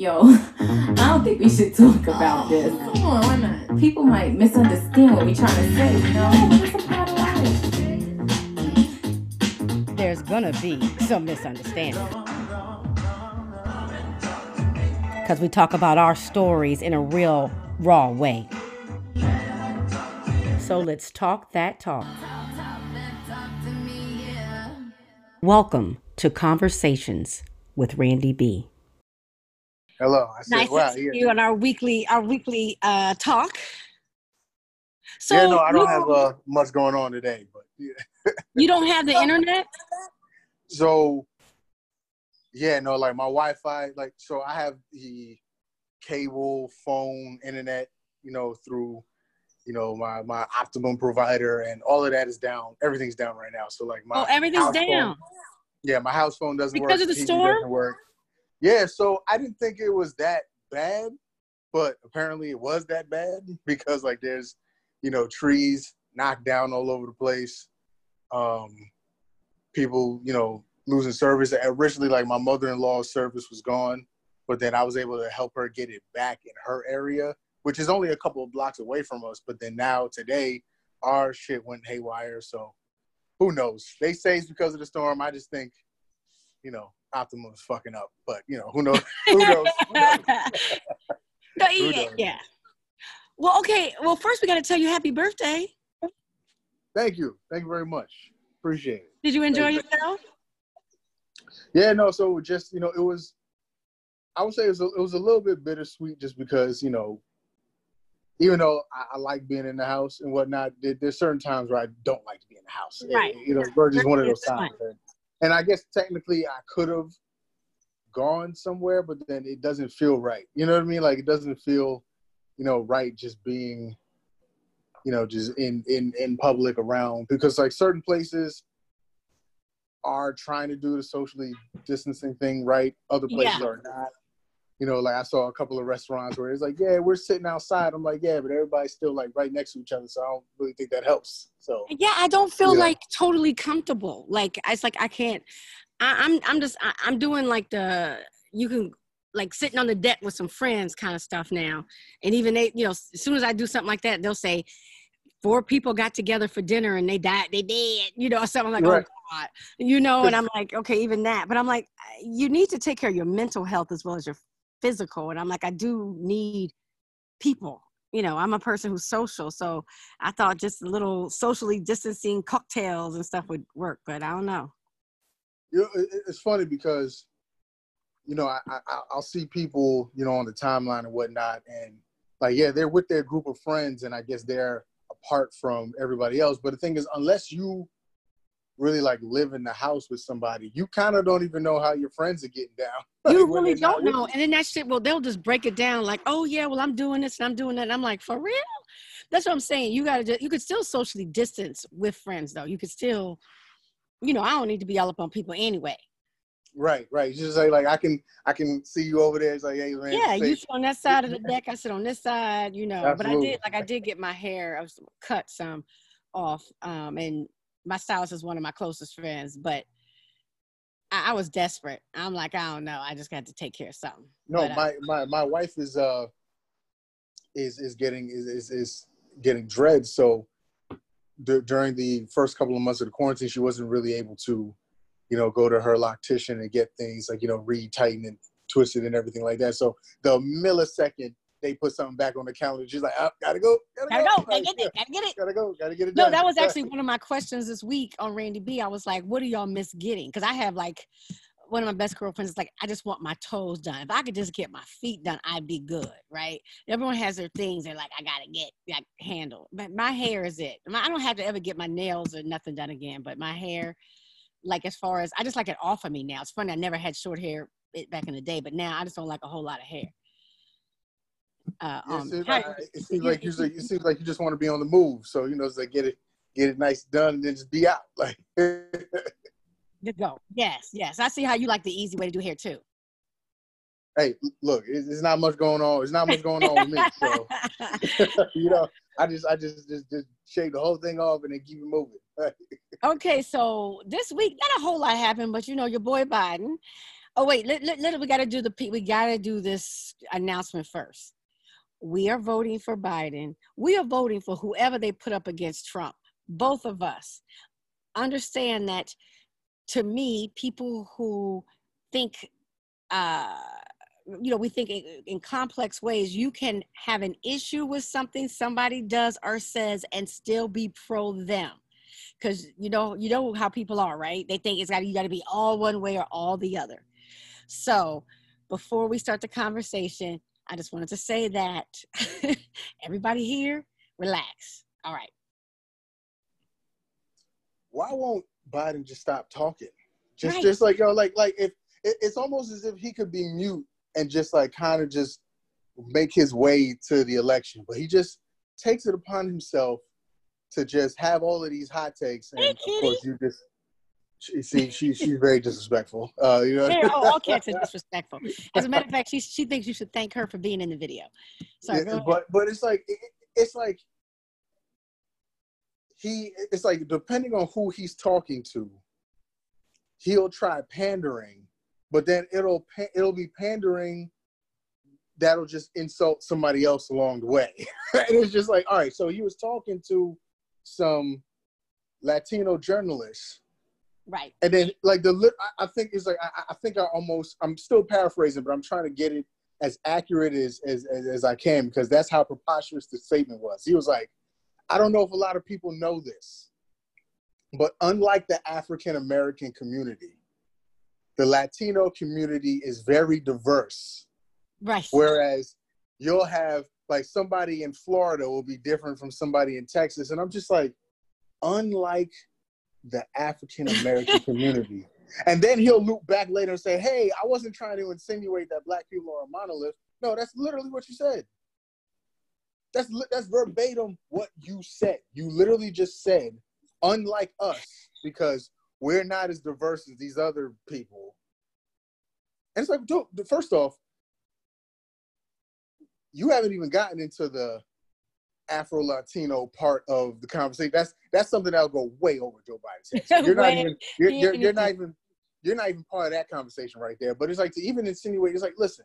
Yo, I don't think we mm-hmm. should talk about this. Come on, why not? People might misunderstand what we're trying to say, you know? It's a part of life. There's gonna be some misunderstanding. Because we talk about our stories in a real, raw way. So let's talk that talk. Welcome to Conversations with Randy B. Hello. I said, Nice wow, to yeah. see you on our weekly our weekly uh, talk. So yeah, no, I don't have uh, much going on today, but yeah. you don't have the internet. So, yeah, no, like my Wi-Fi, like so I have the cable, phone, internet, you know, through, you know, my my Optimum provider, and all of that is down. Everything's down right now. So like my Oh, everything's house phone- down. yeah, my house phone doesn't work. Because of the TV storm? Yeah, so I didn't think it was that bad, but apparently it was that bad because like there's, you know, trees knocked down all over the place. Um, people, you know, losing service. Originally, like my mother-in-law's service was gone, but then I was able to help her get it back in her area, which is only a couple of blocks away from us. But then now today, our shit went haywire. So who knows? They say it's because of the storm. I just think, you know, Optimum's fucking up. But you know, who knows? Who knows? Who knows? No, Who yeah, knows? yeah. Well, okay. Well, first we got to tell you happy birthday. Thank you. Thank you very much. Appreciate it. Did you enjoy Thank yourself? Yeah, no. So just you know, it was. I would say it was a, it was a little bit bittersweet, just because you know, even though I, I like being in the house and whatnot, there, there's certain times where I don't like to be in the house. Right. You know, just one of those times. And, and I guess technically I could have gone somewhere, but then it doesn't feel right. You know what I mean? Like it doesn't feel, you know, right just being, you know, just in in in public around because like certain places are trying to do the socially distancing thing right. Other places Yeah. are not. You know, like I saw a couple of restaurants where it's like, yeah, we're sitting outside. I'm like, yeah, but everybody's still like right next to each other, so I don't really think that helps. So Yeah, I don't feel Yeah. like totally comfortable. Like it's like I can't. I, I'm I'm just I, I'm doing like the you can like sitting on the deck with some friends kind of stuff now. And even they, you know, as soon as I do something like that, they'll say four people got together for dinner and they died, they dead, you know, something like oh, Right. oh god, you know. And I'm like, okay, even that. But I'm like, you need to take care of your mental health as well as your physical. And I'm like, I do need people. You know, I'm a person who's social, so I thought just a little socially distancing cocktails and stuff would work, but I don't know. you know, it, it- it's funny because you know I, I I'll see people you know on the timeline and whatnot, and like yeah, they're with their group of friends, and I guess they're apart from everybody else. But the thing is, unless you really like live in the house with somebody, you kind of don't even know how your friends are getting down. You really don't know. And then that shit, well, they'll just break it down like, oh yeah, well, I'm doing this and I'm doing that. And I'm like, for real? That's what I'm saying. You gotta just, you could still socially distance with friends though. You could still, you know, I don't need to be all up on people anyway. Right, right. You just like like I can I can see you over there. It's like hey man, Yeah, you say- sit on that side of the deck, I sit on this side, you know. Absolutely. But I did like I did get my hair, I was cut some off. Um and my stylist is one of my closest friends, but I, I was desperate. I'm like, I don't know. I just got to take care of something. No, But, uh, my, my my wife is uh is is getting is is, is getting dreads. So d- during the first couple of months of the quarantine, she wasn't really able to, you know, go to her loctician and get things like you know re-tightened and twisted and everything like that. So the millisecond they put something back on the calendar, she's like, I gotta go, gotta, gotta go, gotta Like, get it, gotta get it. gotta go, gotta get it No, done. that was actually one of my questions this week on Randy B. I was like, what do y'all miss getting? Because I have like one of my best girlfriends is like, I just want my toes done. If I could just get my feet done, I'd be good, right? Everyone has their things they're like, I gotta get like handled. But my hair is it. I don't have to ever get my nails or nothing done again, but my hair, like as far as I just like it off of me now. It's funny, I never had short hair back in the day, but now I just don't like a whole lot of hair. Uh, Yeah, it seems like, it seems like you it seems like you just want to be on the move. So you know, it's like get it get it nice done and then just be out. Like to go. Yes, yes. I see how you like the easy way to do hair too. hey, look, it's, not much going on. It's not much going on with me. So you know, I just I just just just shave the whole thing off and then keep it moving. okay, so this week, not a whole lot happened, but you know, your boy Biden Oh wait, little, we got to do the we got to do this announcement first. We are voting for Biden. We are voting for whoever they put up against Trump. Both of us understand that. To me, people who think, uh, you know, we think in, in complex ways. You can have an issue with something somebody does or says and still be pro them because you know you know how people are right they think it's got you got to be all one way or all the other so before we start the conversation i just wanted to say that everybody here relax all right Why won't Biden just stop talking? Just Right. just like yo, like like if it, it's almost as if he could be mute and just like kind of just make his way to the election, but he just takes it upon himself to just have all of these hot takes, and Hey, of course you just. She, see, she she's very disrespectful. Uh, you know, oh, all cats are disrespectful. As a matter of fact she, she thinks you should thank her for being in the video. Sorry Yeah, but but it's like it, it's like he it's like depending on who he's talking to he'll try pandering but then it'll it'll be pandering that'll just insult somebody else along the way. And it's just like all right so he was talking to some latino journalists right and then like the I, think it's like I, I think I almost I'm still paraphrasing, but I'm trying to get it as accurate as, as as as I can because that's how preposterous the statement was. He was like, I don't know if a lot of people know this, but unlike the African American community, the Latino community is very diverse. right Whereas you'll have like somebody in Florida will be different from somebody in Texas. And I'm just like, unlike the African American community. And then he'll loop back later and say, hey, I wasn't trying to insinuate that black people are a monolith. No, that's literally what you said. That's that's verbatim what you said. You literally just said, unlike us, because we're not as diverse as these other people. And it's like, dude, first off, you haven't even gotten into the Afro Latino part of the conversation. That's that's something that'll go way over Joe Biden's head. So you're not even you're, you're, you're not even you're not even part of that conversation right there. But it's like to even insinuate, it's like, listen,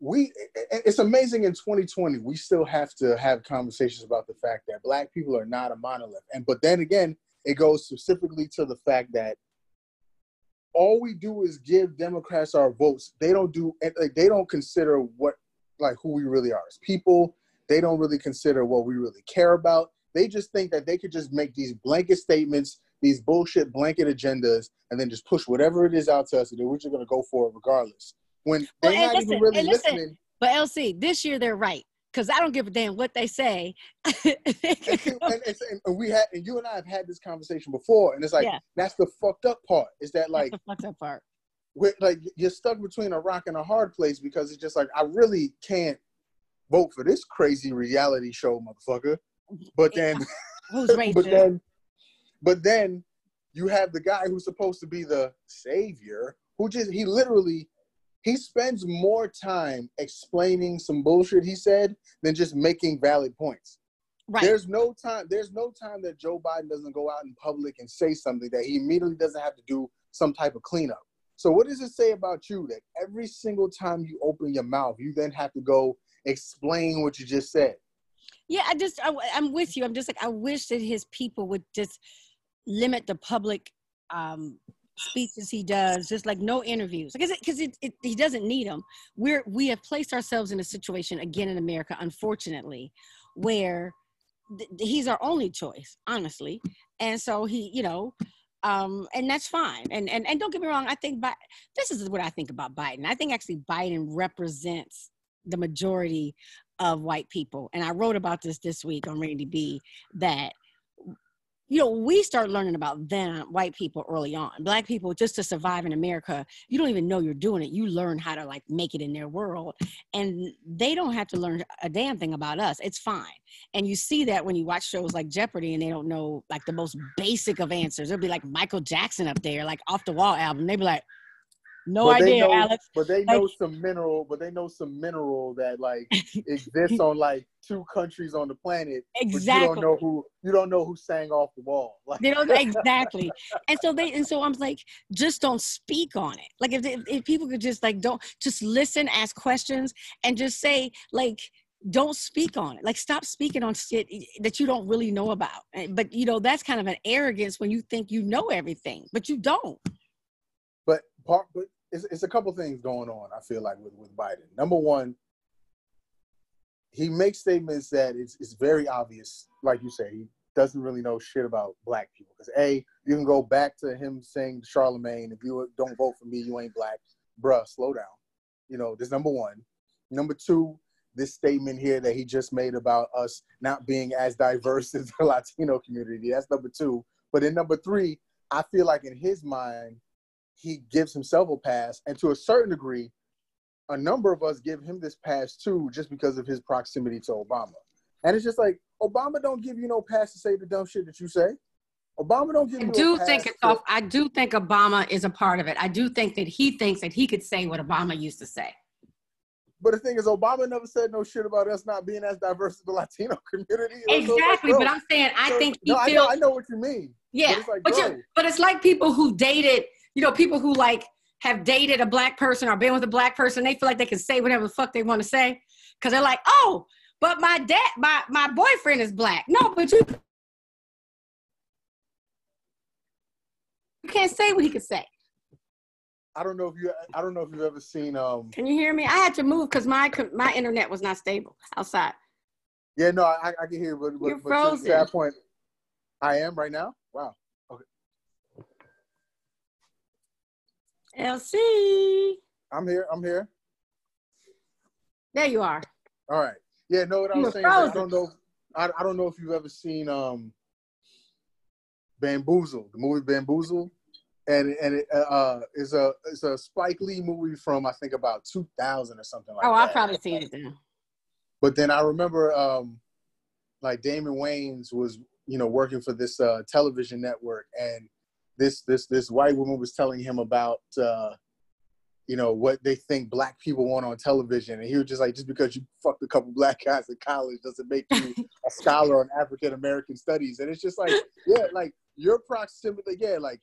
we it- it's amazing in 2020 we still have to have conversations about the fact that black people are not a monolith. And but then again, it goes specifically to the fact that all we do is give Democrats our votes. They don't do like they don't consider what like who we really are as people. They don't really consider what we really care about. They just think that they could just make these blanket statements, these bullshit blanket agendas, and then just push whatever it is out to us, and we're just gonna go for it regardless. When they're and not listen, even really listen. listening. but lc this year they're right because i don't give a damn what they say And, and, and, we had, and you and I have had this conversation before, and it's like Yeah. that's the fucked up part. Is that like fucked up part we're, like you're stuck between a rock and a hard place because it's just like I really can't vote for this crazy reality show, motherfucker. But then, who's but then, but then you have the guy who's supposed to be the savior, who just he literally he spends more time explaining some bullshit he said than just making valid points. right There's no time. There's no time that Joe Biden doesn't go out in public and say something that he immediately doesn't have to do some type of cleanup. So what does it say about you that every single time you open your mouth, you then have to go explain what you just said? Yeah, I just I, am with you. I'm just like I wish that his people would just limit the public um, speeches he does, just like no interviews, because because it, it, he doesn't need them. We're we have placed ourselves in a situation again in America, unfortunately, where th- he's our only choice, honestly, and so he, you know. Um, and that's fine. And, and and don't get me wrong. I think Bi- this is what I think about Biden. I think actually Biden represents the majority of white people. And I wrote about this this week on Randy B that you know, we start learning about them, white people, early on. Black people, just to survive in America, you don't even know you're doing it. You learn how to like make it in their world, and they don't have to learn a damn thing about us. It's fine, and you see that when you watch shows like Jeopardy, and they don't know like the most basic of answers. There'll be like Michael Jackson up there, like off the wall album. They'd be like, No But they idea, know- Alex. But they Like- know some mineral. But they know some mineral that like exists on like two countries on the planet. But you Exactly. don't know who. You don't know who sang off the wall. Like They don't exactly, and so they and so I'm like, just don't speak on it. Like if, if if people could just like don't just listen, ask questions, and just say like don't speak on it. Like stop speaking on shit that you don't really know about. Eh, But you know that's kind of an arrogance when you think you know everything, but you don't. but part but it's, it's a couple things going on i feel like with, with biden. Number one he makes statements that it's, it's very obvious like you say he doesn't really know shit about black people. Because a you can go back to him saying to Charlamagne if you don't vote for me you ain't black. Bruh slow down. You know this number one. Number two this statement here that he just made about us not being as diverse as the latino community that's number two. But in number three i feel like in his mind he gives himself a pass, and to a certain degree, a number of us give him this pass too, just because of his proximity to Obama. And it's just like Obama don't give you no pass to say the dumb shit that you say. Obama don't give I you. do a pass think it's off. I do think Obama is a part of it. I do think that he thinks that he could say what Obama used to say. But the thing is, Obama never said no shit about us not being as diverse as the Latino community. So like, Exactly, but I'm saying I so- think he no, I know, feels I know what you mean. Yeah, But it's like, but you, but it's like people who dated, you know, people who like have dated a black person or been with a black person. They feel like they can say whatever the fuck they want to say because they're like, oh, but my dad, my my boyfriend is black. No, but you, you can't say what he could say. I don't know if you. I don't know if you've ever seen. Um. Can you hear me? I had to move because my my internet was not stable outside. Yeah, no, I, I can hear, but, but, You're but to- to that point, I am right now. Wow. LC, I'm here. I'm here. there you are. All right. Yeah, no, what I was saying is I don't know. I, I don't know if you've ever seen um Bamboozle, the movie Bamboozle, and and it uh, uh is a it's a Spike Lee movie from I think about 2000 or something like Oh, that. Oh, I've probably seen it then. But then I remember um like Damon Wayans was you know working for this uh television network and this this this white woman was telling him about uh you know what they think black people want on television. And he was just like just because you fucked a couple black guys in college doesn't make you a scholar on African American studies. And it's just like yeah like your proximity yeah like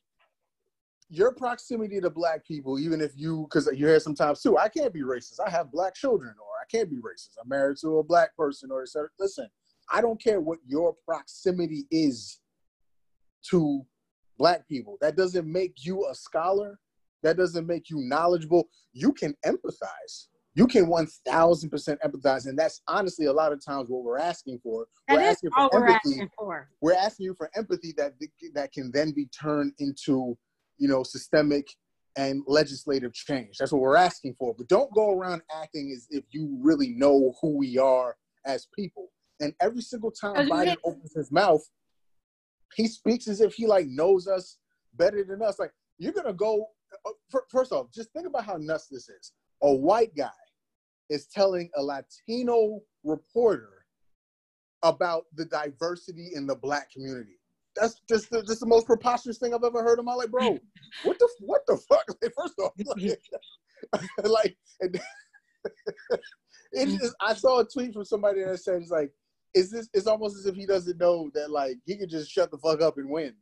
your proximity to black people even if you because you hear sometimes too I can't be racist. I have black children or I can't be racist. I'm married to a black person or et cetera. listen I don't care what your proximity is to black people. That doesn't make you a scholar. That doesn't make you knowledgeable. You can empathize. You can 1000% empathize. And that's honestly a lot of times what we're asking for. We're That is asking for all we're asking for. we're asking you for empathy that that can then be turned into you know systemic and legislative change. That's what we're asking for. But don't go around acting as if you really know who we are as people. And every single time biden opens his mouth he speaks as if he like knows us better than us like you're gonna go uh, first off just think about how nuts this is a white guy is telling a latino reporter about the diversity in the black community. That's just the, just the most preposterous thing I've ever heard in my life, bro. What the what the fuck? Like, first off, like, like it's just, I saw a tweet from somebody that said it's like, is this? It's almost as if he doesn't know that like he could just shut the fuck up and win.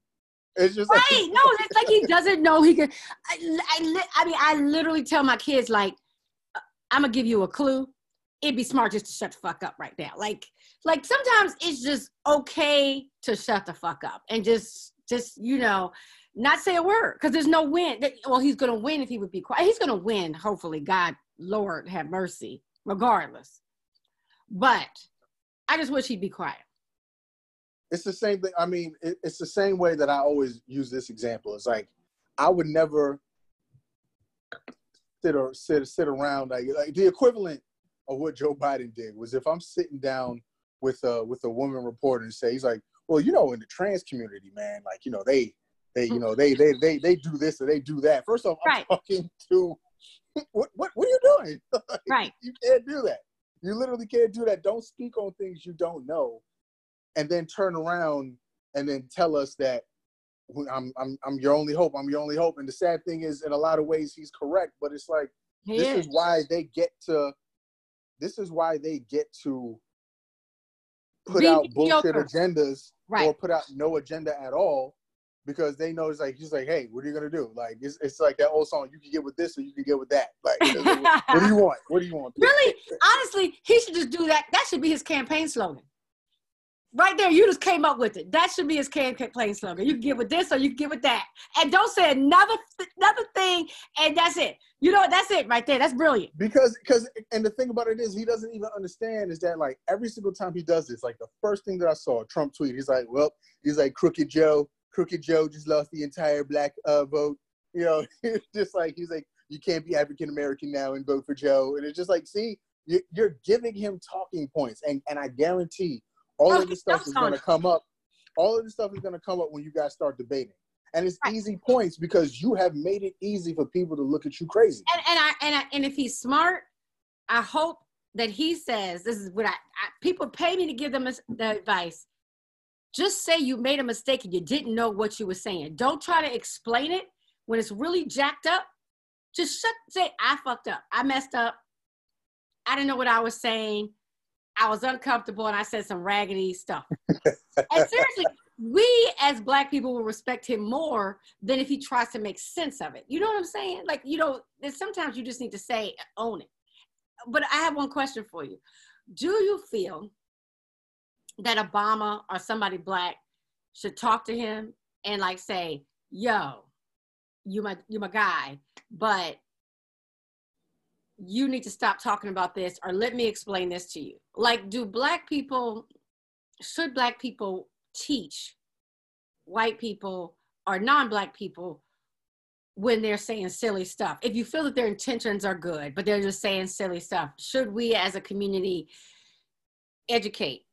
It's just like, Right? No, it's like he doesn't know he could. I, I, I mean, I literally tell my kids like, I'm gonna give you a clue. It'd be smart just to shut the fuck up right now. Like, like sometimes it's just okay to shut the fuck up and just, just you know, not say a word because there's no win. Well, he's gonna win if he would be quiet. He's gonna win. Hopefully, God, Lord, have mercy. Regardless, but I just wish he'd be quiet. it's the same thing. I mean, it, it's the same way that I always use this example. It's like I would never sit or sit sit around like like the equivalent of what Joe Biden did was if I'm sitting down with a with a woman reporter and say he's like, well, you know, in the trans community, man, like you know they they you know they they they they do this or they do that. First off, I'm Right. talking to what what what are you doing? Right. You can't do that. You literally can't do that. Don't speak on things you don't know, and then turn around and then tell us that I'm I'm I'm your only hope. I'm your only hope. And the sad thing is, in a lot of ways, he's correct. But it's like He this is. is why they get to. This is why they get to put Be out bullshit agendas Right. or put out no agenda at all because they know it's like he's like, hey, what are you gonna do? Like it's, it's like that old song, you can get with this or you can get with that. Like, what, what do you want? What do you want? really, honestly, he should just do that. That should be his campaign slogan. Right there, you just came up with it. That should be his campaign slogan. You can get with this or you can get with that, and don't say another another thing. And that's it. You know, that's it right there. That's brilliant. because because and the thing about it is he doesn't even understand is that like every single time he does this like the first thing that i saw a trump tweet he's like well he's like crooked joe crooked joe just lost the entire black uh vote. You know just like he's like you can't be african american now and vote for joe. And it's just like see you- you're giving him talking points. And and i guarantee all Oh, of this stuff is going to come up all of this stuff is going to come up when you guys start debating. And it's easy points because you have made it easy for people to look at you crazy. And and I and I, and if he's smart, I hope that he says this is what I, I people pay me to give them the advice. Just say you made a mistake and you didn't know what you were saying. Don't try to explain it when it's really jacked up. Just shut, say I fucked up. I messed up. I didn't know what I was saying. I was uncomfortable and I said some raggedy stuff. and seriously, we as black people will respect him more than if he tries to make sense of it. You know what I'm saying? Like, you know, there's sometimes you just need to say, own it. But I have one question for you. Do you feel that Obama or somebody black should talk to him and like say, yo, you my you my guy, but you need to stop talking about this or let me explain this to you. Like, do black people should black people teach white people or non-black people when they're saying silly stuff if you feel that their intentions are good but they're just saying silly stuff should we as a community educate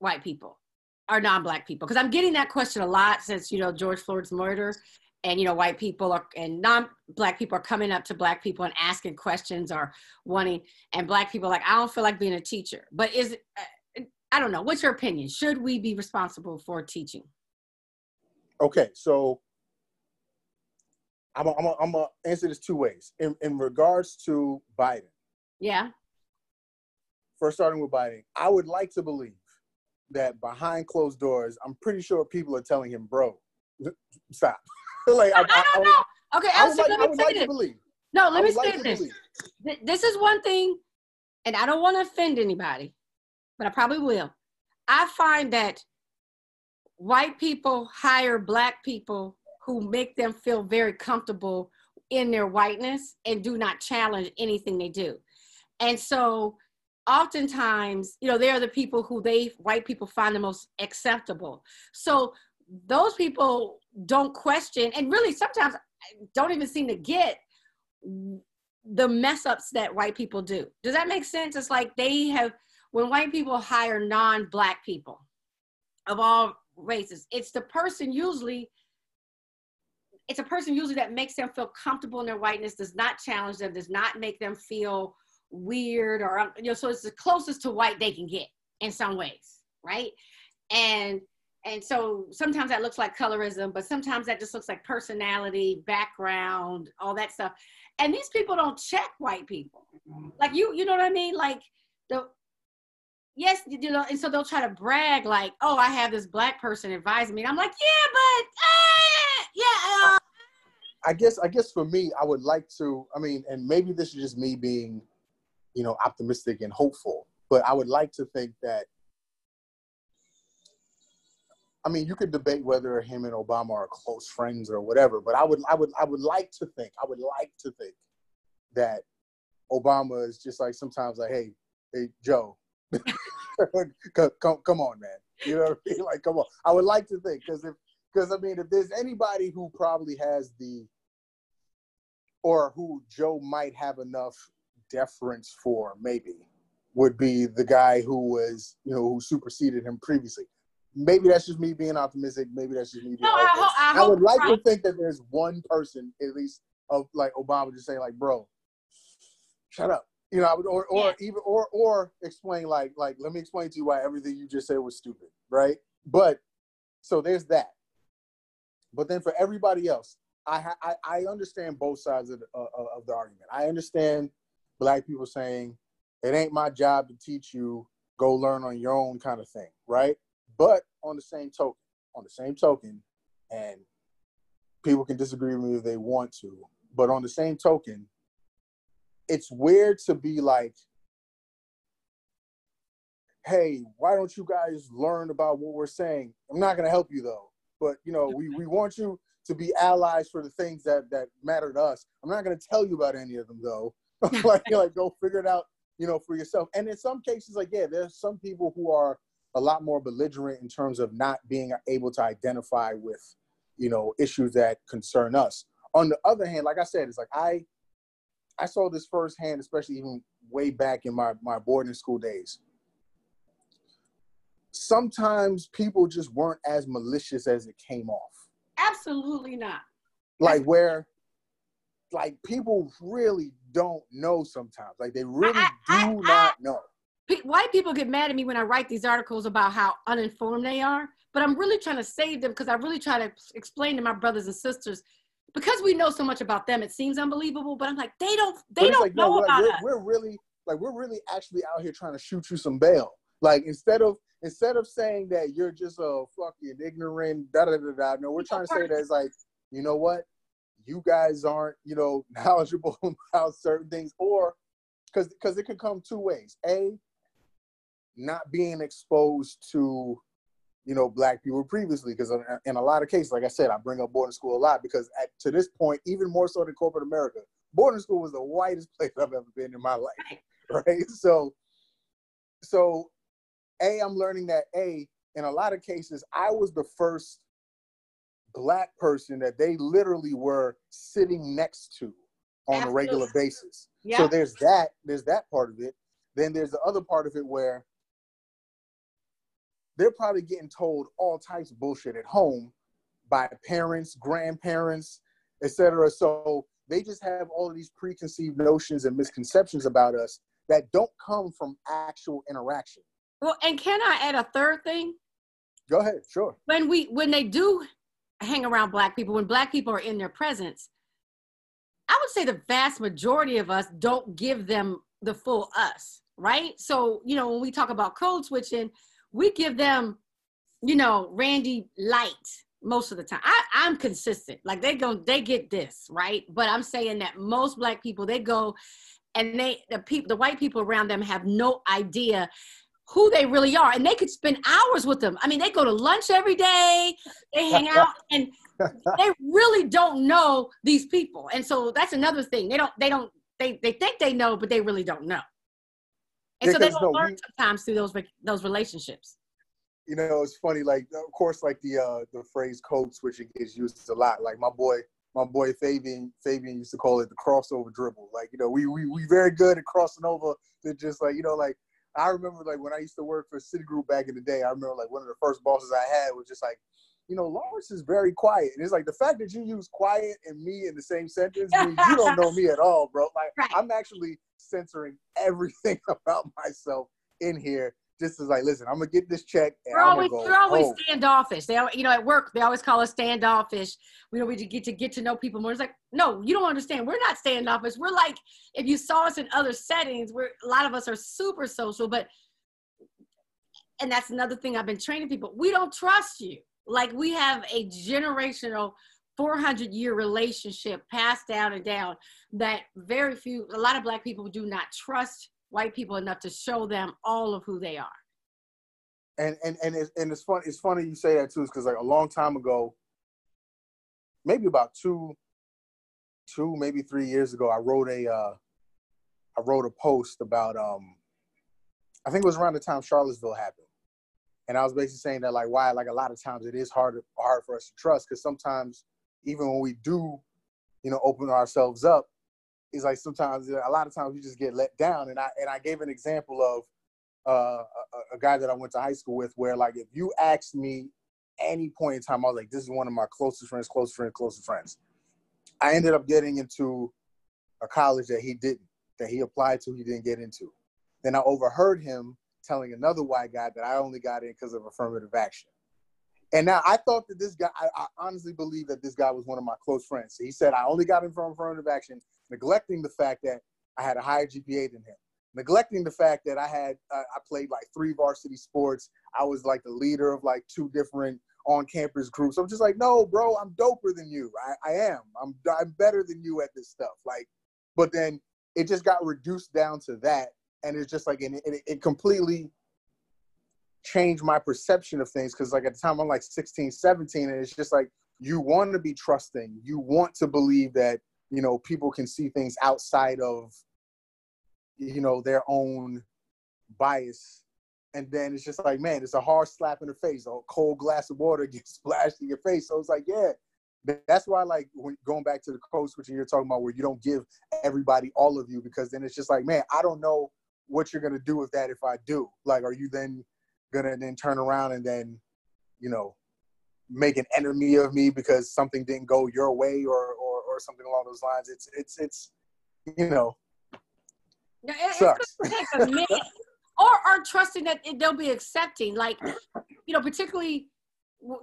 white people or non-black people. Because i'm getting that question a lot since you know george floyd's murder and you know white people are and non-black people are coming up to black people and asking questions or wanting and black people are like i don't feel like being a teacher. But is uh, i don't know. What's your opinion? Should we be responsible for teaching? Okay, so I'm gonna I'm gonna- I'm answer this two ways. In in regards to Biden, yeah. First starting with Biden, I would like to believe that behind closed doors, I'm pretty sure people are telling him, "Bro, stop." like I, I I, don't I, know. Okay, I Elsie, like, let me say like this. believe. No, let me would like say this. This is one thing, and I don't want to offend anybody, but I probably will. I find that white people hire black people who make them feel very comfortable in their whiteness and do not challenge anything they do. And so oftentimes, you know, they're the people who they white people find the most acceptable. So those people don't question and really sometimes don't even seem to get the mess ups that white people do. Does that make sense? It's like they have when white people hire non-black people of all races, it's the person usually it's a person usually that makes them feel comfortable in their whiteness, does not challenge them, does not make them feel weird or you know, so it's the closest to white they can get in some ways, right? And and so sometimes that looks like colorism, but sometimes that just looks like personality, background, all that stuff. And these people don't check white people. Like you, you know what I mean? Like the yes, you know, and so they'll try to brag like, oh, I have this black person advising me. And I'm like, yeah, but uh, yeah, uh, I guess I guess for me, I would like to. I mean, and maybe this is just me being, you know, optimistic and hopeful. But I would like to think that. I mean, you could debate whether him and Obama are close friends or whatever, but I would, I would, I would like to think, I would like to think that Obama is just like sometimes like, hey, hey, Joe, come, come, on, man, you know what I mean? Like, come on. I would like to think because if because I mean, if there's anybody who probably has the, or who Joe might have enough deference for, maybe, would be the guy who was, you know, who superseded him previously. Maybe that's just me being optimistic. Maybe that's just me being. No, I ho- I I would like to think that there's one person, at least, of like Obama, just saying like, "Bro, shut up," you know, I would, or or even or or explain like like let me explain to you why everything you just said was stupid, right? But so there's that. But then for everybody else, I I, I understand both sides of the, uh, uh, of the argument. I understand black people saying it ain't my job to teach you, go learn on your own kind of thing, right? But on the same token, on the same token, and people can disagree with me if they want to, but on the same token, it's weird to be like, hey, why don't you guys learn about what we're saying? I'm not gonna help you though, but you know, we, we want you to be allies for the things that that matter to us. I'm not gonna tell you about any of them though. like, like go figure it out, you know, for yourself. And in some cases, like, yeah, there's some people who are a lot more belligerent in terms of not being able to identify with, you know, issues that concern us. On the other hand, like I said, it's like I I saw this firsthand, especially even way back in my, my boarding school days. Sometimes people just weren't as malicious as it came off. Absolutely not. Like where like people really don't know sometimes. Like they really I, I, do I, not know. White people get mad at me when I write these articles about how uninformed they are, but I'm really trying to save them because I really try to explain to my brothers and sisters because we know so much about them. It seems unbelievable, but I'm like, they don't, they don't like, know no, about we're, us. we're really like we're really actually out here trying to shoot you some bail. Like instead of instead of saying that you're just a fucking ignorant da da da da. No, we're trying to say that it's like, you know what? You guys aren't, you know, knowledgeable about certain things, or because because it can come two ways. A, not being exposed to, you know, black people previously, because in a lot of cases, like I said, I bring up boarding school a lot because at, to this point, even more so than corporate America, boarding school was the whitest place I've ever been in my life, right? So, so a, I'm learning that A, in a lot of cases, I was the first black person that they literally were sitting next to on Absolutely. a regular basis. Yeah. So there's that, there's that part of it. Then there's the other part of it where they're probably getting told all types of bullshit at home by parents, grandparents, etc. So they just have all of these preconceived notions and misconceptions about us that don't come from actual interaction. Well, and can I add a third thing? Go ahead, sure. When we when they do hang around black people, when black people are in their presence, I would say the vast majority of us don't give them the full us, right? So, you know, when we talk about code switching, we give them, you know, Randy light most of the time. I, I'm consistent. Like they go, they get this, right? But I'm saying that most black people, they go and they the people the white people around them have no idea who they really are and they could spend hours with them i mean they go to lunch every day they hang out and they really don't know these people and so that's another thing they don't they don't they, they think they know but they really don't know and so they don't no, learn we- sometimes through those those relationships you know, it's funny. Like, of course, like the uh, the phrase code switching is used a lot. Like my boy, my boy Fabian, Fabian used to call it the crossover dribble. Like, you know, we we we very good at crossing over to just like you know, like I remember like when I used to work for Citigroup back in the day. I remember like one of the first bosses I had was just like, you know, Lawrence is very quiet, and it's like the fact that you use quiet and me in the same sentence means you don't know me at all, bro. Like Right. I'm actually censoring everything about myself in here. Just as like, listen, I'm gonna get this check and we're I'm always we're always home. standoffish. They you know at work they always call us standoffish. We know we just get to get to know people more. It's like no you don't understand. We're not standoffish. We're like if you saw us in other settings we're a lot of us are super social but and that's another thing i've been training people. We don't trust you. Like we have a generational 400 year relationship passed down and down that very few a lot of black people do not trust white people enough to show them all of who they are and and and it's, and it's funny. It's funny you say that too, because like a long time ago, maybe about two, two maybe three years ago, I wrote a, uh, I wrote a post about um, I think it was around the time Charlottesville happened, and I was basically saying that like why like a lot of times it is hard hard for us to trust because sometimes even when we do, you know, open ourselves up, it's like sometimes a lot of times you just get let down, and I and I gave an example of uh, a, a guy that I went to high school with, where like if you asked me any point in time, I was like, this is one of my closest friends, closest friends, closest friends. I ended up getting into a college that he didn't, that he applied to, he didn't get into. Then I overheard him telling another white guy that I only got in because of affirmative action. And now I thought that this guy, I, I honestly believe that this guy was one of my close friends. He said I only got him from affirmative action, neglecting the fact that I had a higher GPA than him, neglecting the fact that I had uh, I played like three varsity sports. I was like the leader of like two different on-campus groups. I'm just like, no, bro, I'm doper than you. I, I am. I'm I'm better than you at this stuff. Like, but then it just got reduced down to that, and it's just like, and it, it completely changed my perception of things because like at the time I'm like 16, 17, and it's just like you want to be trusting, you want to believe that you know people can see things outside of you know their own bias. And then it's just like man it's a hard slap in the face. A cold glass of water gets splashed in your face. So it's like yeah. That's why I like when going back to the code switching you're talking about where you don't give everybody all of you because then it's just like man i don't know what you're gonna do with that if i do. Like are you then gonna then turn around and then you know make an enemy of me because something didn't go your way or or, or something along those lines. It's it's it's you know no, it, sucks. it's take a minute. Or are trusting that they'll be accepting. Like you know particularly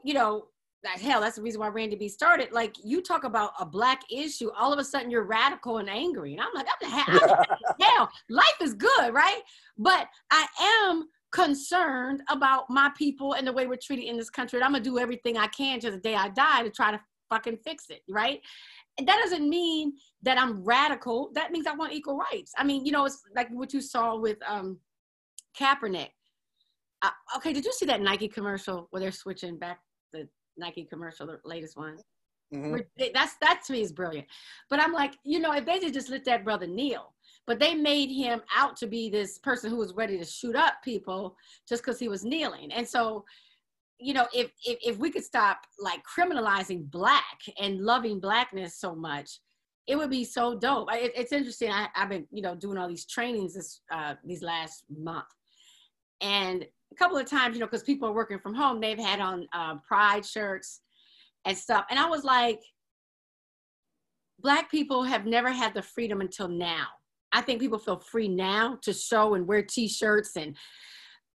you know that hell that's the reason why randy b started. Like you talk about a black issue all of a sudden you're radical and angry. And i'm like i'm the hell? Life is good right? But i am concerned about my people and the way we're treated in this country and i'm gonna do everything i can to the day i die to try to fucking fix it right and that doesn't mean that i'm radical that means i want equal rights i mean you know it's like what you saw with um Kaepernick. Uh, okay, did you see that Nike commercial where they're switching back the Nike commercial, the latest one? Mm-hmm. That's that to me is brilliant. But I'm like, you know, if they did just let that brother kneel, but they made him out to be this person who was ready to shoot up people just because he was kneeling. And so, you know, if, if if we could stop like criminalizing black and loving blackness so much, it would be so dope. It, it's interesting. I, have been, you know, doing all these trainings this uh, these last month, and a couple of times, you know, because people are working from home, they've had on uh, pride shirts and stuff. And I was like, Black people have never had the freedom until now. I think people feel free now to show and wear t shirts and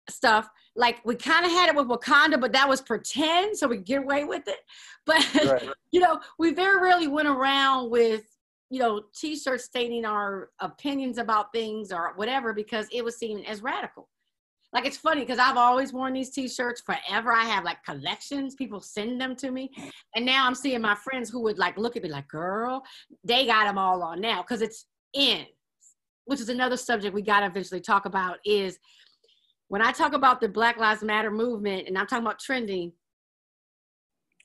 stuff. Like we kind of had it with Wakanda, but that was pretend, so we get away with it. But right. you know, we very rarely went around with you know t-shirts stating our opinions about things or whatever because it was seen as radical. Like it's funny because I've always worn these t-shirts forever. I have like collections. People send them to me. And now I'm seeing my friends who would like look at me like, girl, they got them all on now because it's in, which is another subject we got to eventually talk about is when I talk about the Black Lives Matter movement and I'm talking about trending,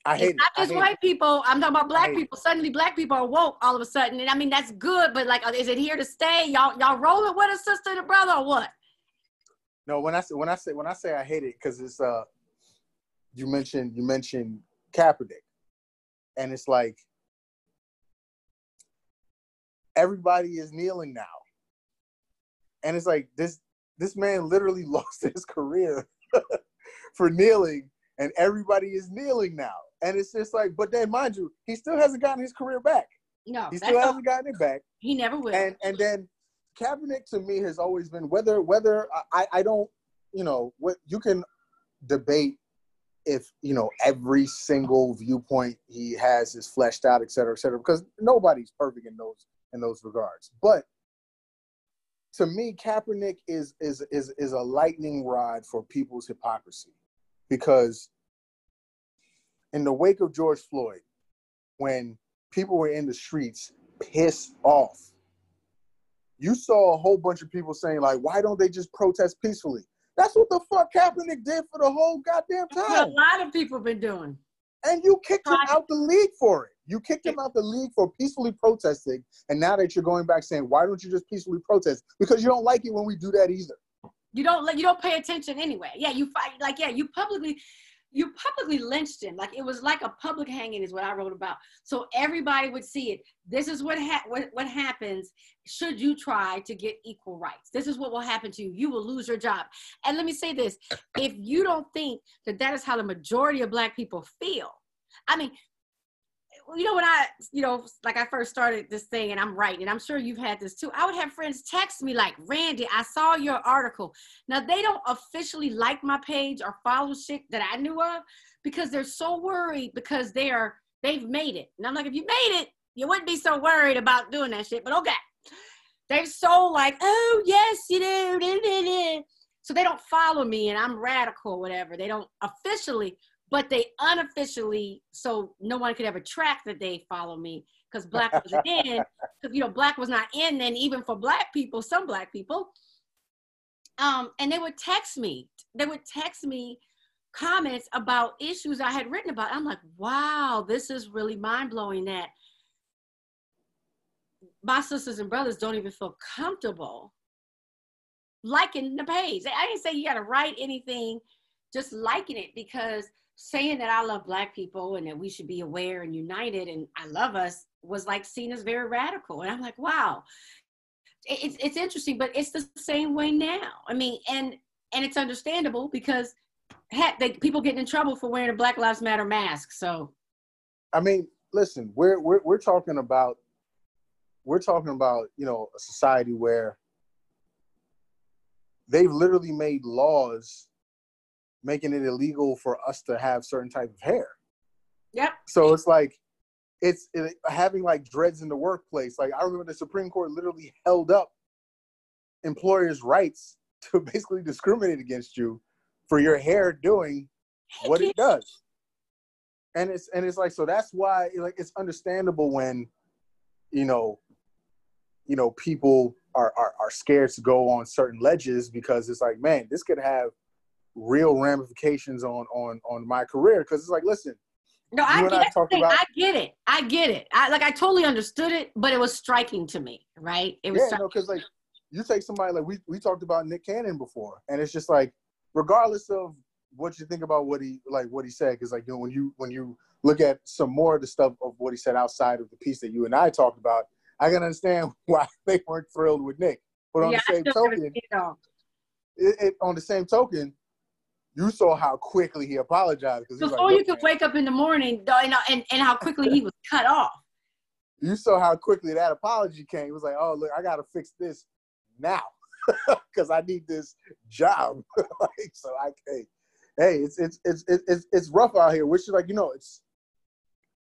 I hate it's not just white it. people. I'm talking about black people. Suddenly, black people are woke all of a sudden, and I mean that's good. But like, is it here to stay? Y'all, y'all rolling with a sister and a brother, or what? No, when I say when I say when I say I hate it because it's uh, you mentioned you mentioned Kaepernick, and it's like everybody is kneeling now, and it's like this this man literally lost his career for kneeling, and everybody is kneeling now, and it's just like, but then mind you, he still hasn't gotten his career back. No, he still hasn't gotten it back. He never will. And and then Kaepernick to me has always been whether whether I, I don't you know what you can debate if you know every single viewpoint he has is fleshed out, et cetera, et cetera, because nobody's perfect in those in those regards. But to me, Kaepernick is is is is a lightning rod for people's hypocrisy, because in the wake of George Floyd, when people were in the streets pissed off you saw a whole bunch of people saying like, why don't they just protest peacefully? That's what the fuck Kaepernick did for the whole goddamn time. a lot of people been doing. And you kicked him out the league for it. You kicked him out the league for peacefully protesting, and now that you're going back saying, why don't you just peacefully protest? Because you don't like it when we do that either. You don't like you don't pay attention anyway. Yeah, you fight like yeah, you publicly you publicly lynched him. Like it was like a public hanging is what I wrote about. So everybody would see it. This is what, ha- what, what happens should you try to get equal rights. This is what will happen to you. You will lose your job. And let me say this, if you don't think that that is how the majority of black people feel, I mean, you know when I, you know, like I first started this thing and I'm writing, and I'm sure you've had this too. I would have friends text me like, "Randy, I saw your article." Now they don't officially like my page or follow shit that I knew of because they're so worried because they are they've made it, and I'm like, if you made it, you wouldn't be so worried about doing that shit. But okay, they're so like, "Oh yes, you do." So they don't follow me, and I'm radical, whatever. They don't officially but they unofficially, so no one could ever track that they follow me because black was in, because you know black was not in then even for black people, some black people. Um, and they would text me. They would text me comments about issues I had written about. I'm like, wow, this is really mind blowing that my sisters and brothers don't even feel comfortable liking the page. I didn't say you got to write anything, just liking it because saying that I love black people and that we should be aware and united and I love us was like seen as very radical. And I'm like, wow, it's, it's interesting, but it's the same way now. I mean, and, and it's understandable because heck, they, people getting in trouble for wearing a Black Lives Matter mask. So, I mean, listen, we're, we're, we're talking about, we're talking about, you know, a society where they've literally made laws making it illegal for us to have certain type of hair. Yep. So it's like it's it, having like dreads in the workplace. Like I remember the Supreme Court literally held up employers' rights to basically discriminate against you for your hair doing what it does. And it's and it's like so that's why like it's understandable when you know you know people are, are are scared to go on certain ledges because it's like man this could have real ramifications on on on my career. Because it's like listen no i get, I, about, I get it. I get it. I like i totally understood it but it was striking to me right? It was yeah no because like you take somebody like we, we talked about nick cannon before and it's just like regardless of what you think about what he like what he said because like you know when you when you look at some more of the stuff of what he said outside of the piece that you and i talked about i can understand why they weren't thrilled with nick. But on yeah, the same token it, it, on the same token you saw how quickly he apologized. Before like, you could man. wake up in the morning, and, uh, and, and how quickly he was cut off. You saw how quickly that apology came. It was like, oh, look, I got to fix this now because I need this job. like, so I, hey, hey, it's, it's, it's, it's, it's rough out here, which is like, you know, it's,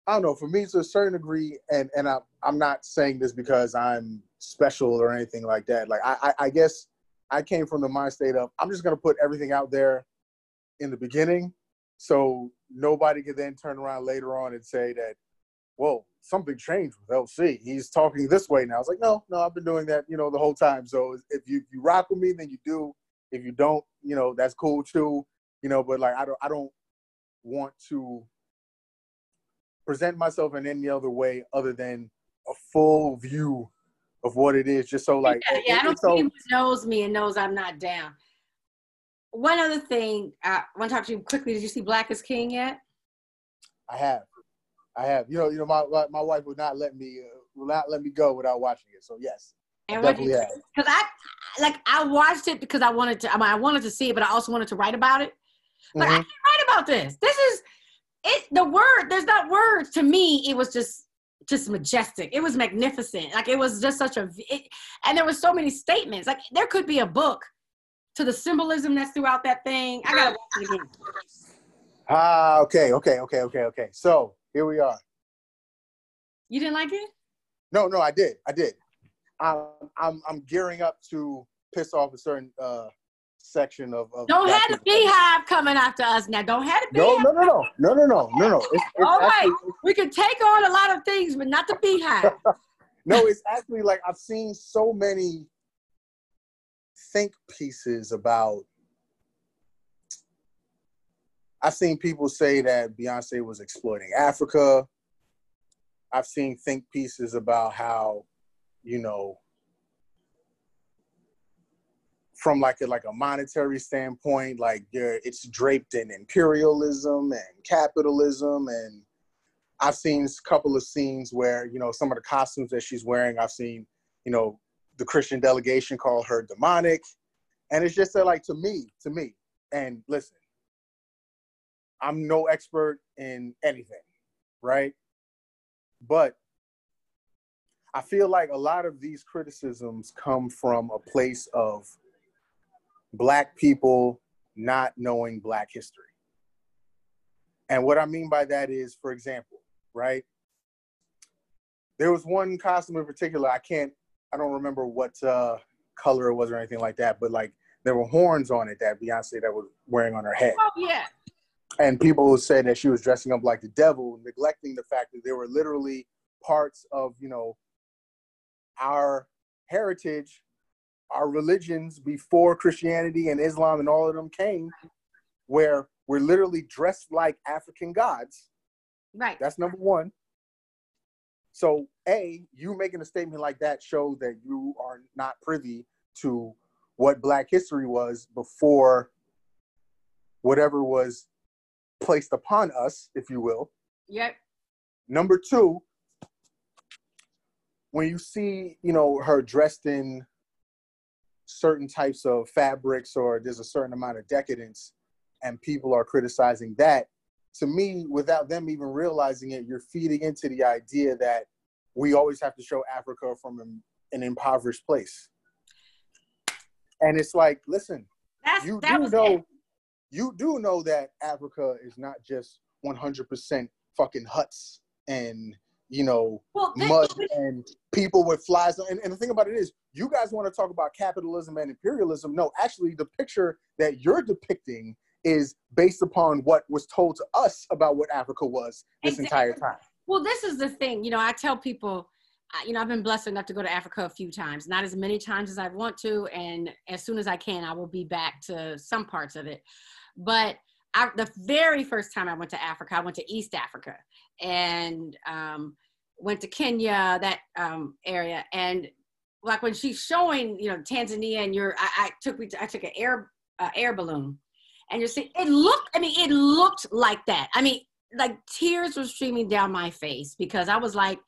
I don't know, for me to a certain degree, and, and I, I'm not saying this because I'm special or anything like that. Like, I, I, I guess I came from the mind state of, I'm just going to put everything out there in the beginning, so nobody could then turn around later on and say that, well, something changed with LC. He's talking this way now. I was like, no, no, I've been doing that, you know, the whole time. So if you if you rock with me, then you do. If you don't, you know, that's cool too. You know, but like I don't I don't want to present myself in any other way other than a full view of what it is, just so like yeah, yeah I don't think so, knows me and knows I'm not down one other thing, I want to talk to you quickly. Did you see Black is King yet? I have, I have. You know, you know, my my wife would not let me uh, will not let me go without watching it. So yes, and definitely have. Because I like I watched it because I wanted to. I mean, I wanted to see it, but I also wanted to write about it. But mm-hmm. I can't write about this. This is it. The word there's not words to me. It was just just majestic. It was magnificent. Like it was just such a. It, and there were so many statements. Like there could be a book to the symbolism that's throughout that thing. I gotta watch it again. Ah, okay, okay, okay, okay, okay. So here we are. You didn't like it? No, no, I did. I did. I'm I'm, I'm gearing up to piss off a certain uh, section of. of don't have the BeyHive coming after us now. Don't have the BeyHive. No, no, no, no, no, no, no, no. It's, it's oh, All actually, right, we can take on a lot of things, but not the BeyHive. no, it's actually like I've seen so many think pieces about I've seen people say that Beyonce was exploiting Africa. I've seen think pieces about how, you know, from like a like a monetary standpoint, like it's draped in imperialism and capitalism, and I've seen a couple of scenes where you know some of the costumes that she's wearing. I've seen you know the Christian delegation called her demonic. And it's just that, like, to me, to me, and listen, I'm no expert in anything, right? but I feel like a lot of these criticisms come from a place of black people not knowing black history. And what I mean by that is, for example, right? There was one costume in particular, I can't, I don't remember what uh, color it was or anything like that, but like there were horns on it that Beyonce that was wearing on her head. Oh yeah. And people said that she was dressing up like the devil, neglecting the fact that there were literally parts of, you know, our heritage, our religions before Christianity and Islam and all of them came, where we're literally dressed like African gods. Right. That's number one. So, A, you making a statement like that shows that you are not privy to what Black history was before whatever was placed upon us, if you will. Yep. Number two, when you see, you know, her dressed in certain types of fabrics or there's a certain amount of decadence and people are criticizing that, to me, without them even realizing it, you're feeding into the idea that we always have to show Africa from an, an impoverished place. And it's like, listen, That's you do know it. you do know that Africa is not just 100% fucking huts and you know Well, mud and people with flies and, and the thing about it is you guys want to talk about capitalism and imperialism no actually the picture that you're depicting is based upon what was told to us about what Africa was this Exactly. entire time Well, this is the thing. You know, I tell people, you know, I've been blessed enough to go to Africa a few times, not as many times as I want to. And as soon as I can, I will be back to some parts of it. But I, the very first time I went to Africa, I went to East Africa and um, went to Kenya, that um, area. And like when she's showing, you know, Tanzania, and you're, I, I took, I took an air, uh, air balloon, and you see, it looked, I mean, it looked like that. I mean, like tears were streaming down my face because I was like,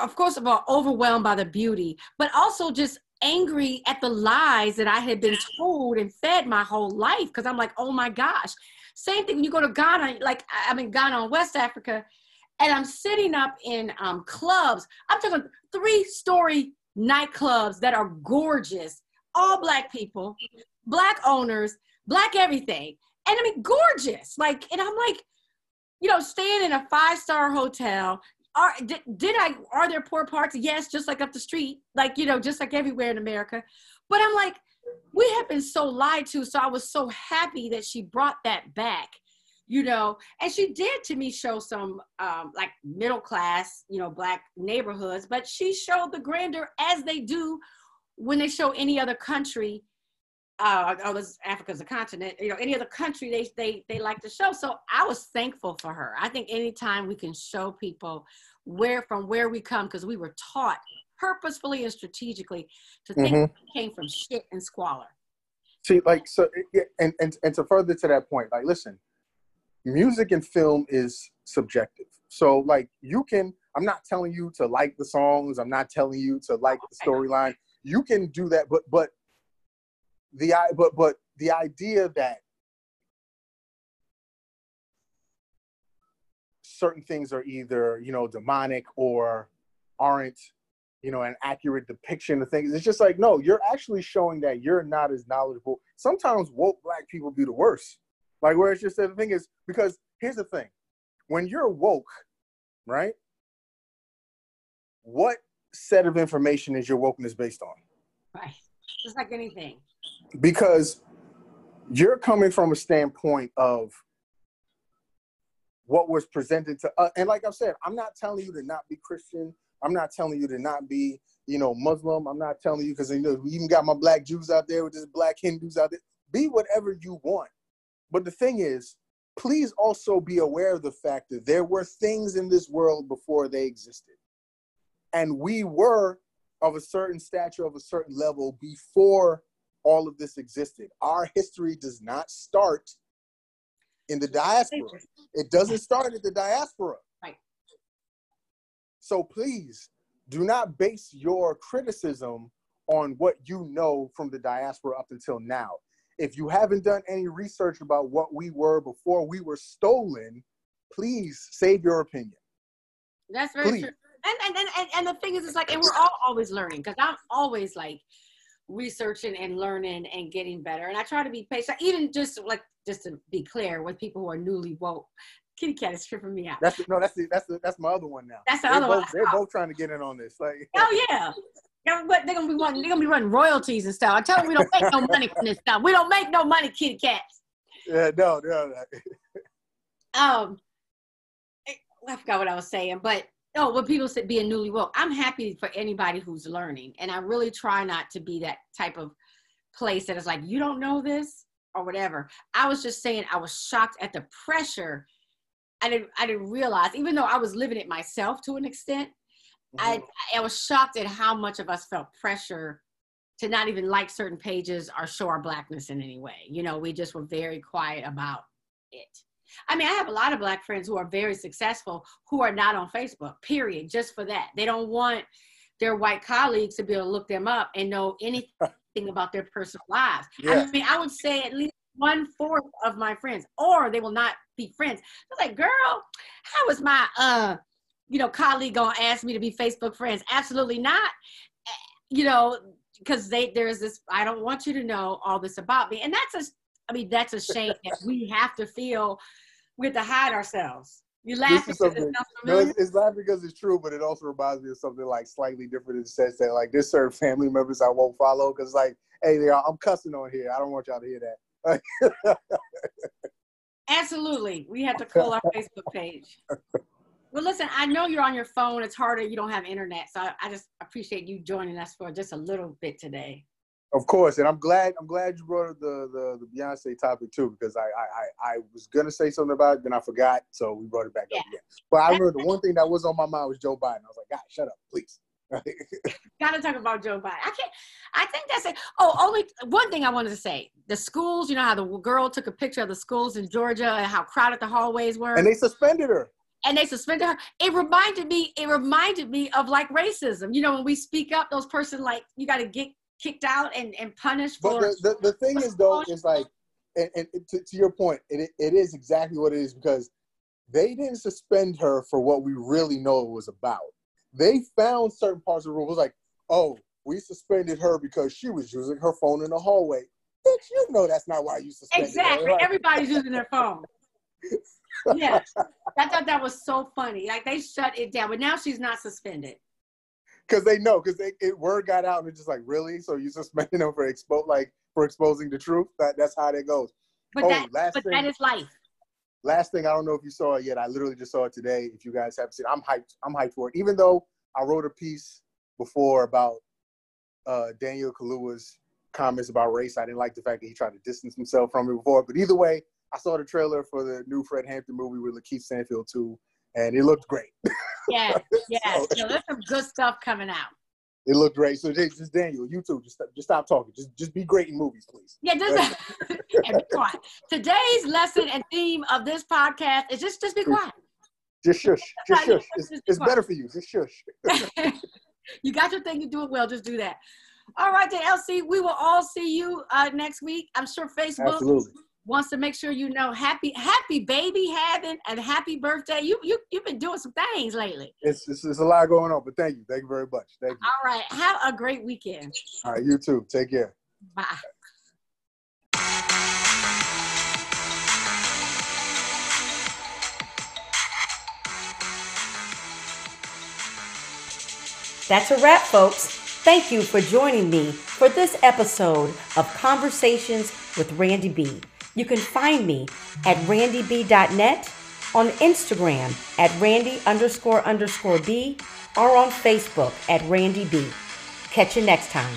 of course, of all, overwhelmed by the beauty, but also just angry at the lies that I had been told and fed my whole life. Because I'm like, oh my gosh. Same thing when you go to Ghana, like I'm in Ghana, West Africa, and I'm sitting up in um, clubs. I'm talking three story nightclubs that are gorgeous, all black people, black owners, black everything. And I mean, gorgeous. Like, and I'm like, you know, staying in a five star hotel. Are did, did I are there poor parts? Yes, just like up the street, like you know, just like everywhere in America. But I'm like, we have been so lied to. So I was so happy that she brought that back, you know. And she did to me show some um, like middle class, you know, black neighborhoods. But she showed the grandeur as they do when they show any other country uh, oh, this Africa's a continent. You know, any other country they they they like to show. So I was thankful for her. I think anytime we can show people where from where we come, because we were taught purposefully and strategically to think Mhm. we came from shit and squalor. see like so and, and and to further to that point like listen music and film is subjective so like you can i'm not telling you to like the songs i'm not telling you to like the storyline you can do that but but the but but the idea that certain things are either you know demonic or aren't you know an accurate depiction of things it's just like no you're actually showing that you're not as knowledgeable sometimes woke black people do the worst like where it's just the thing is because here's the thing when you're woke right what set of information is your wokeness based on Right. Just like anything. Because you're coming from a standpoint of what was presented to us. And like I said, I'm not telling you to not be Christian. I'm not telling you to not be, you know, Muslim. I'm not telling you because you know we even got my black Jews out there with this black Hindus out there. Be whatever you want. But the thing is, please also be aware of the fact that there were things in this world before they existed. And we were of a certain stature, of a certain level before all of this existed. Our history does not start in the diaspora. It doesn't start at the diaspora. Right. So please do not base your criticism on what you know from the diaspora up until now. If you haven't done any research about what we were before we were stolen, please save your opinion. That's very Please. true. And, and and and and the thing is, it's like, and we're all always learning because I'm always like researching and learning and getting better. And I try to be patient, even just like just to be clear with people who are newly woke. Kitty cat is tripping me out. That's no, that's the, that's the, that's my other one now. That's the they're other both, one. They're both trying to get in on this. Like, Oh yeah. Yeah, but they're gonna be running, they're gonna be running royalties and stuff. I tell them we don't make no money from this stuff. We don't make no money, kitty cats. yeah, no, no, no. um I forgot what I was saying, but oh, when people say being newly woke, I'm happy for anybody who's learning, and I really try not to be that type of place that is like you don't know this or whatever. I was just saying I was shocked at the pressure. I didn't I didn't realize, even though I was living it myself to an extent, I mm-hmm. I was shocked at how much of us felt pressure to not even like certain pages or show our blackness in any way. You know, we just were very quiet about it. I mean, I have a lot of black friends who are very successful who are not on Facebook, period, just for that. They don't want their white colleagues to be able to look them up and know anything about their personal lives. Yeah. I mean, I would say at least one fourth of my friends, or they will not be friends. They're like, girl, how is my uh, you know, colleague gonna ask me to be Facebook friends? Absolutely not. Eh, You know, because they there's this, I don't want you to know all this about me. And that's a I mean, that's a shame that we have to feel we have to hide ourselves. You laugh because it sounds No, it's, it's not because it's true, but it also reminds me of something like slightly different in the sense that like there's certain family members I won't follow because like, hey, they are, I'm cussing on here. I don't want y'all to hear that. Absolutely. We have to call our Facebook page. Well, listen, I know you're on your phone. It's harder. You don't have internet. So I, I just appreciate you joining us for just a little bit today. Of course, and I'm glad I'm glad you brought up the the, the Beyonce topic too because I, I I I was gonna say something about it, then I forgot, so we brought it back Yeah. up again. But I remember the one thing that was on my mind was Joe Biden. I was like, God, shut up, please. Got to talk about Joe Biden. I can't. I think that's it. Oh, only one thing I wanted to say: the schools. You know how the girl took a picture of the schools in Georgia and how crowded the hallways were, and they suspended her. and they suspended her. It reminded me. It reminded me of like racism. You know, when we speak up, those person like you got to get kicked out and and punished But for. the, the, the thing is though, is like, and, and to, to your point, it, it is exactly what it is because they didn't suspend her for what we really know it was about. They found certain parts of the was like, oh, we suspended her because she was using her phone in the hallway. Bitch, you know that's not why you suspended Exactly. her. Like, Everybody's using their phone. yeah. I thought that was so funny. Like they shut it down, but now she's not suspended. Because they know because it word got out and it's just like really? So you suspending them for expo like for exposing the truth? That that's how that goes. But oh that last but thing that is life. last thing i don't know if you saw it yet i literally just saw it today if you guys haven't seen it, i'm hyped i'm hyped for it. Even though i wrote a piece before about uh daniel kaluuya's comments about race i didn't like the fact that he tried to distance himself from it before but either way i saw the trailer for the new fred hampton movie with lakeith stanfield too and it looked great Yeah, yeah. So- So there's some good stuff coming out. it looked great so just just daniel you too just just stop talking just just be great in movies please Yeah, just and be quiet. Today's lesson and theme of this podcast is just just be quiet. Just shush. Just shush. It's, just it's better for you. Just shush. you got your thing, you do it well, just do that. All right, then LC, we will all see you uh, next week. I'm sure Facebook Absolutely. Wants to make sure you know happy happy baby having and happy birthday. You you you've been doing some things lately. It's, it's, it's a lot going on, but thank you. Thank you very much. Thank you. All right, have a great weekend. All right, you too. Take care. Bye. That's a wrap, folks. Thank you for joining me for this episode of Conversations with Randy B. You can find me at randyb.net, on Instagram at randy underscore underscore b, or on Facebook at randy b. Catch you next time.